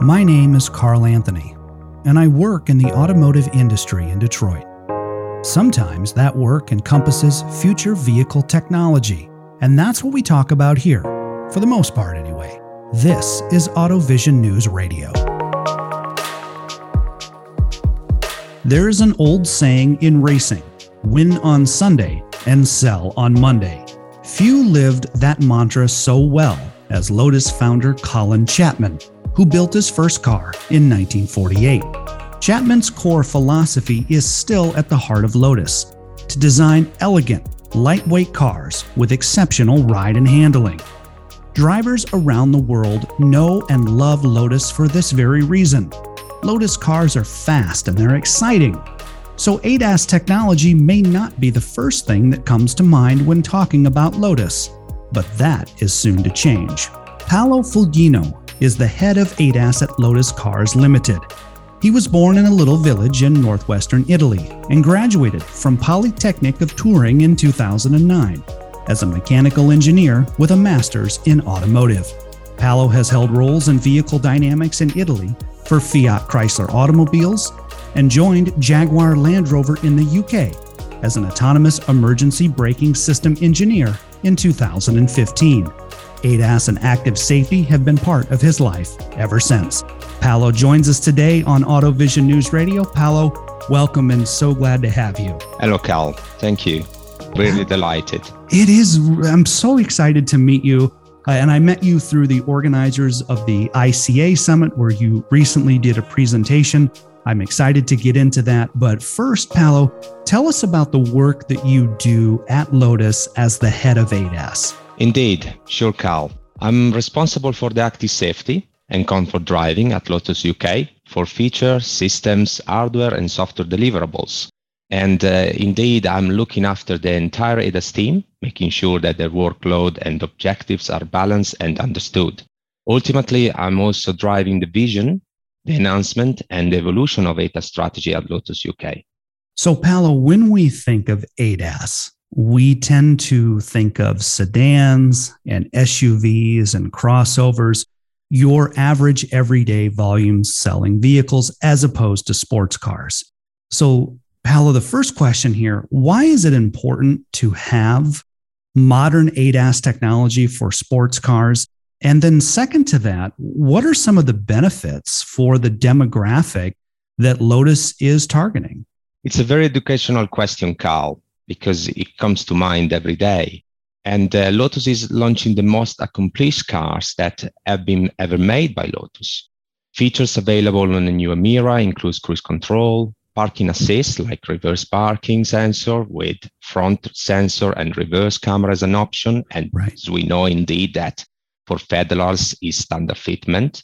My name is Carl Anthony, and I work in the automotive industry in Detroit. Sometimes that work encompasses future vehicle technology, and that's what we talk about here, for the most part anyway. This is AutoVision News Radio. There is an old saying in racing win on Sunday and sell on Monday. Few lived that mantra so well as Lotus founder Colin Chapman, who built his first car in 1948. Chapman's core philosophy is still at the heart of Lotus to design elegant, lightweight cars with exceptional ride and handling. Drivers around the world know and love Lotus for this very reason. Lotus cars are fast and they're exciting. So, ADAS technology may not be the first thing that comes to mind when talking about Lotus, but that is soon to change. Paolo Foglino is the head of ADAS at Lotus Cars Limited. He was born in a little village in northwestern Italy and graduated from Polytechnic of Turin in 2009 as a mechanical engineer with a master's in automotive. Paolo has held roles in vehicle dynamics in Italy for Fiat Chrysler Automobiles and joined Jaguar Land Rover in the UK as an autonomous emergency braking system engineer in 2015. ADAS and active safety have been part of his life ever since. Paolo joins us today on AutoVision News Radio. Paolo, welcome and so glad to have you. Hello, Cal. Thank you. Really delighted. It is. I'm so excited to meet you. Uh, and I met you through the organizers of the ICA Summit, where you recently did a presentation. I'm excited to get into that. But first, Paolo, tell us about the work that you do at Lotus as the head of ADAS. Indeed, sure, Cal. I'm responsible for the active safety and comfort driving at Lotus UK for features, systems, hardware, and software deliverables. And uh, indeed, I'm looking after the entire ADAS team, making sure that their workload and objectives are balanced and understood. Ultimately, I'm also driving the vision, the announcement, and the evolution of ADAS strategy at Lotus UK. So, Paolo, when we think of ADAS, we tend to think of sedans and SUVs and crossovers, your average everyday volume selling vehicles as opposed to sports cars. So, Paolo, the first question here why is it important to have modern ADAS technology for sports cars? And then, second to that, what are some of the benefits for the demographic that Lotus is targeting? It's a very educational question, Carl because it comes to mind every day. And uh, Lotus is launching the most accomplished cars that have been ever made by Lotus. Features available on the new Emira includes cruise control, parking assist like reverse parking sensor with front sensor and reverse camera as an option. And right. as we know indeed that for federals is standard fitment.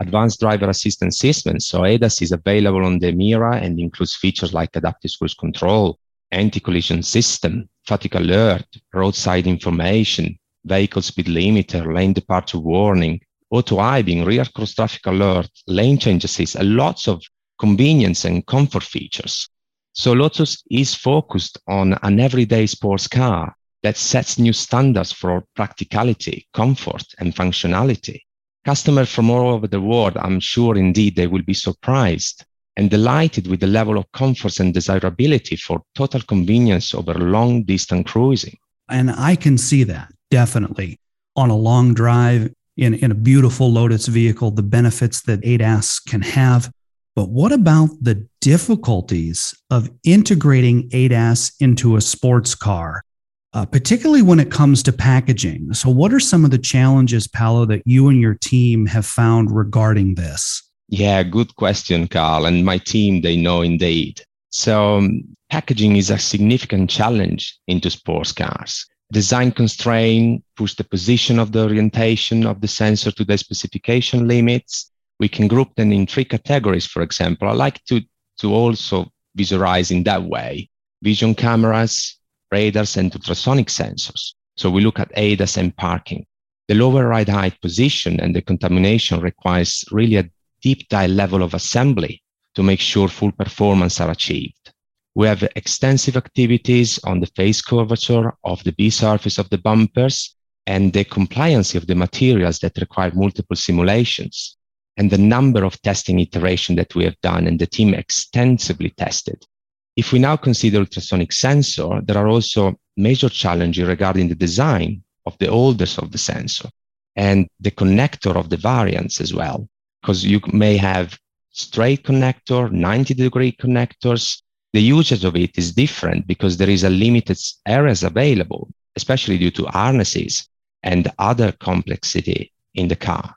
Advanced driver assistance systems. So ADAS is available on the Emira and includes features like adaptive cruise control, anti-collision system, fatigue alert, roadside information, vehicle speed limiter, lane departure warning, auto hiding, rear cross traffic alert, lane change assist, and lots of convenience and comfort features. So Lotus is focused on an everyday sports car that sets new standards for practicality, comfort, and functionality. Customers from all over the world, I'm sure indeed they will be surprised and delighted with the level of comfort and desirability for total convenience over long distance cruising. And I can see that definitely on a long drive in, in a beautiful Lotus vehicle, the benefits that ADAS can have. But what about the difficulties of integrating ADAS into a sports car, uh, particularly when it comes to packaging? So, what are some of the challenges, Paolo, that you and your team have found regarding this? Yeah, good question, Carl. And my team, they know indeed. So um, packaging is a significant challenge into sports cars. Design constraint push the position of the orientation of the sensor to the specification limits. We can group them in three categories, for example. I like to, to also visualize in that way vision cameras, radars, and ultrasonic sensors. So we look at ADAS and parking. The lower ride height position and the contamination requires really a deep dive level of assembly to make sure full performance are achieved. We have extensive activities on the face curvature of the B surface of the bumpers and the compliance of the materials that require multiple simulations. and the number of testing iterations that we have done and the team extensively tested. If we now consider ultrasonic sensor, there are also major challenges regarding the design of the holders of the sensor and the connector of the variants as well, because you may have straight connector, 90 degree connectors. The usage of it is different because there is a limited areas available, especially due to harnesses and other complexity in the car.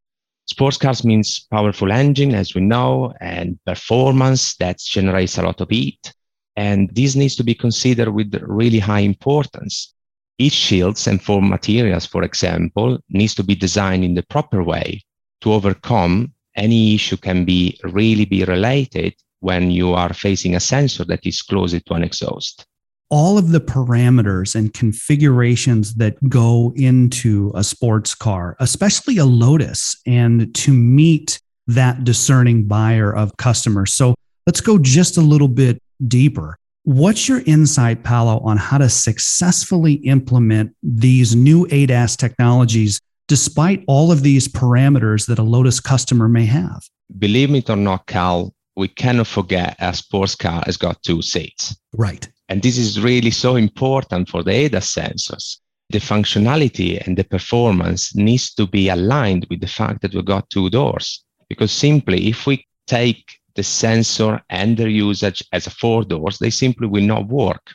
Sports cars means powerful engine, as we know, and performance that generates a lot of heat. And this needs to be considered with really high importance. Each shields and form materials, for example, needs to be designed in the proper way to overcome any issue can be really be related when you are facing a sensor that is closer to an exhaust. All of the parameters and configurations that go into a sports car, especially a Lotus, and to meet that discerning buyer of customers. So let's go just a little bit deeper. What's your insight, Paolo, on how to successfully implement these new ADAS technologies despite all of these parameters that a Lotus customer may have? Believe it or not, Cal, we cannot forget a sports car has got two seats. Right. And this is really so important for the ADAS sensors. The functionality and the performance needs to be aligned with the fact that we've got two doors. Because simply, if we take the sensor and their usage as a four doors, they simply will not work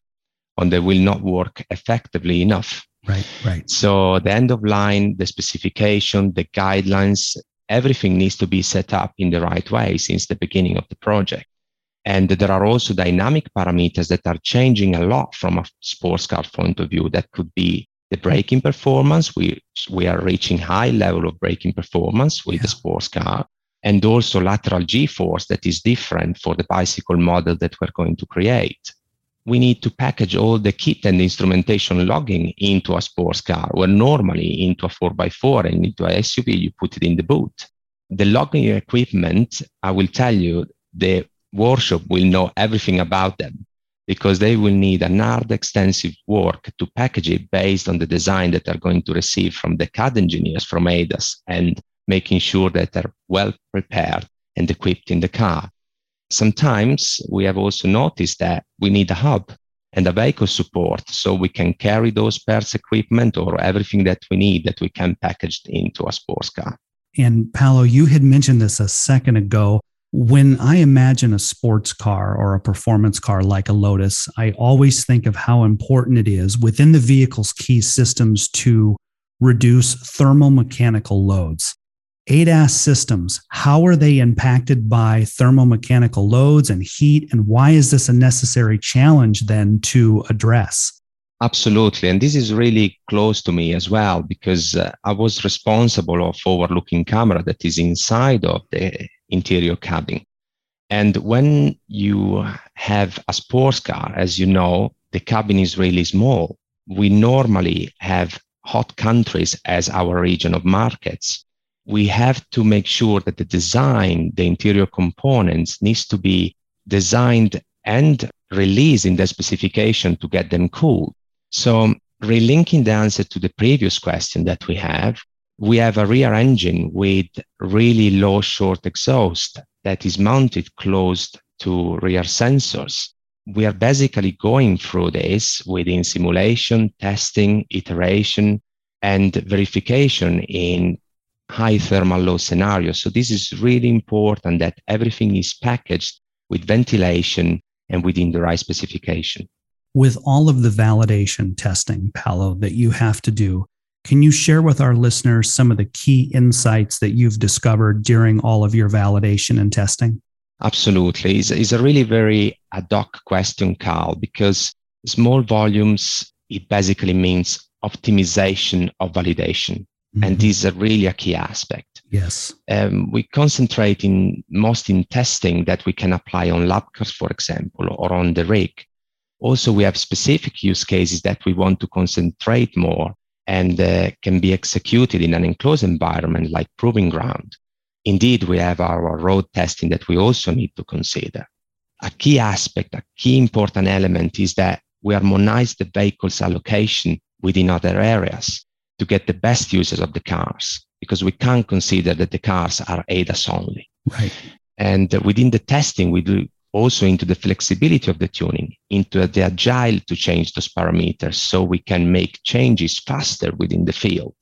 and they will not work effectively enough. Right, right. So the end of line, the specification, the guidelines, everything needs to be set up in the right way since the beginning of the project. And there are also dynamic parameters that are changing a lot from a sports car point of view. That could be the braking performance. We, we are reaching high level of braking performance with yeah. the sports car and also lateral G-force that is different for the bicycle model that we're going to create. We need to package all the kit and instrumentation logging into a sports car, where normally into a 4x4 and into a SUV, you put it in the boot. The logging equipment, I will tell you, the workshop will know everything about them because they will need an hard, extensive work to package it based on the design that they're going to receive from the CAD engineers from ADAS and making sure that they're well prepared and equipped in the car. Sometimes we have also noticed that we need a hub and a vehicle support so we can carry those parts equipment or everything that we need that we can package into a sports car. And Paolo, you had mentioned this a second ago. When I imagine a sports car or a performance car like a Lotus, I always think of how important it is within the vehicle's key systems to reduce thermal mechanical loads. ADAS systems, how are they impacted by thermomechanical loads and heat? And why is this a necessary challenge then to address? Absolutely. And this is really close to me as well, because uh, I was responsible of forward looking camera that is inside of the interior cabin. And when you have a sports car, as you know, the cabin is really small. We normally have hot countries as our region of markets we have to make sure that the design, the interior components needs to be designed and released in the specification to get them cool. So relinking the answer to the previous question that we have, we have a rear engine with really low short exhaust that is mounted close to rear sensors. We are basically going through this within simulation, testing, iteration, and verification in high thermal load scenario. So this is really important that everything is packaged with ventilation and within the right specification. With all of the validation testing, Paolo, that you have to do, can you share with our listeners some of the key insights that you've discovered during all of your validation and testing? Absolutely. It's, it's a really very ad hoc question, Carl, because small volumes, it basically means optimization of validation. Mm-hmm. And this is really a key aspect. Yes. Um, we concentrate in most in testing that we can apply on lab cars, for example, or on the rig. Also, we have specific use cases that we want to concentrate more and uh, can be executed in an enclosed environment like proving ground. Indeed, we have our road testing that we also need to consider. A key aspect, a key important element is that we harmonize the vehicle's allocation within other areas to get the best uses of the cars. because we can't consider that the cars are ADAS only. Right. And within the testing, we do also into the flexibility of the tuning, into the agile to change those parameters so we can make changes faster within the field.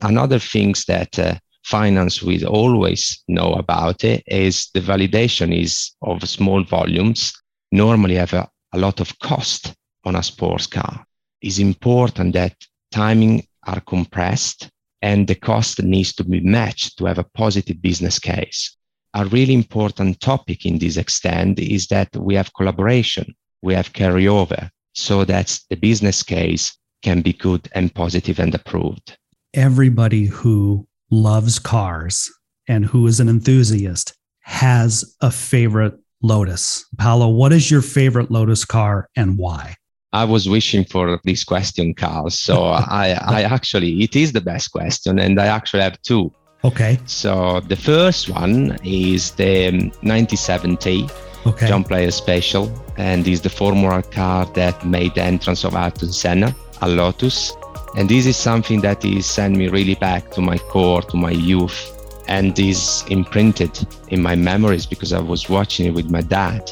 Another things that uh, finance will always know about it is the validation is of small volumes normally have a, a lot of cost on a sports car. It's important that timing are compressed and the cost needs to be matched to have a positive business case. A really important topic in this extent is that we have collaboration, we have carryover, so that the business case can be good and positive and approved. Everybody who loves cars and who is an enthusiast has a favorite Lotus. Paolo, what is your favorite Lotus car and why? I was wishing for this question, Carl. So I, I actually, it is the best question, and I actually have two. Okay. So the first one is the 97T okay. John Player Special, and is the Formula car that made the entrance of Ayrton Senna a Lotus. And this is something that is sent me really back to my core, to my youth, and is imprinted in my memories because I was watching it with my dad.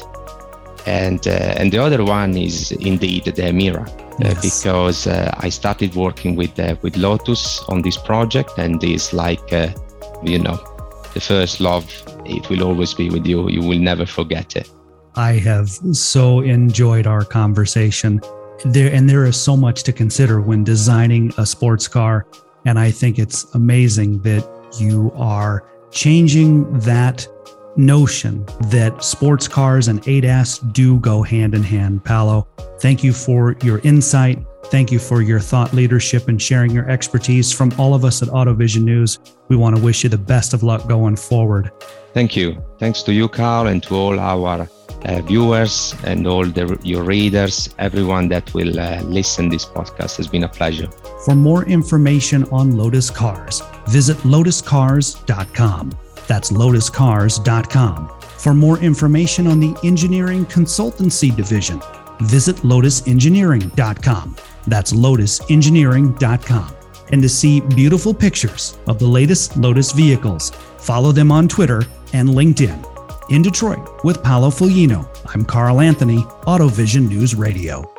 And uh, and the other one is indeed the Emira, uh, yes. because uh, I started working with uh, with Lotus on this project, and it's like uh, you know the first love. It will always be with you. You will never forget it. I have so enjoyed our conversation. There and there is so much to consider when designing a sports car, and I think it's amazing that you are changing that notion that sports cars and ADAS do go hand in hand. Paolo, thank you for your insight. Thank you for your thought leadership and sharing your expertise. From all of us at AutoVision News, we want to wish you the best of luck going forward. Thank you. Thanks to you, Carl, and to all our uh, viewers and all the, your readers, everyone that will uh, listen this podcast. has been a pleasure. For more information on Lotus Cars, visit lotuscars.com. That's lotuscars.com. For more information on the Engineering Consultancy Division, visit lotusengineering.com. That's lotusengineering.com. And to see beautiful pictures of the latest Lotus vehicles, follow them on Twitter and LinkedIn. In Detroit with Paolo Foglino, I'm Carl Anthony, AutoVision News Radio.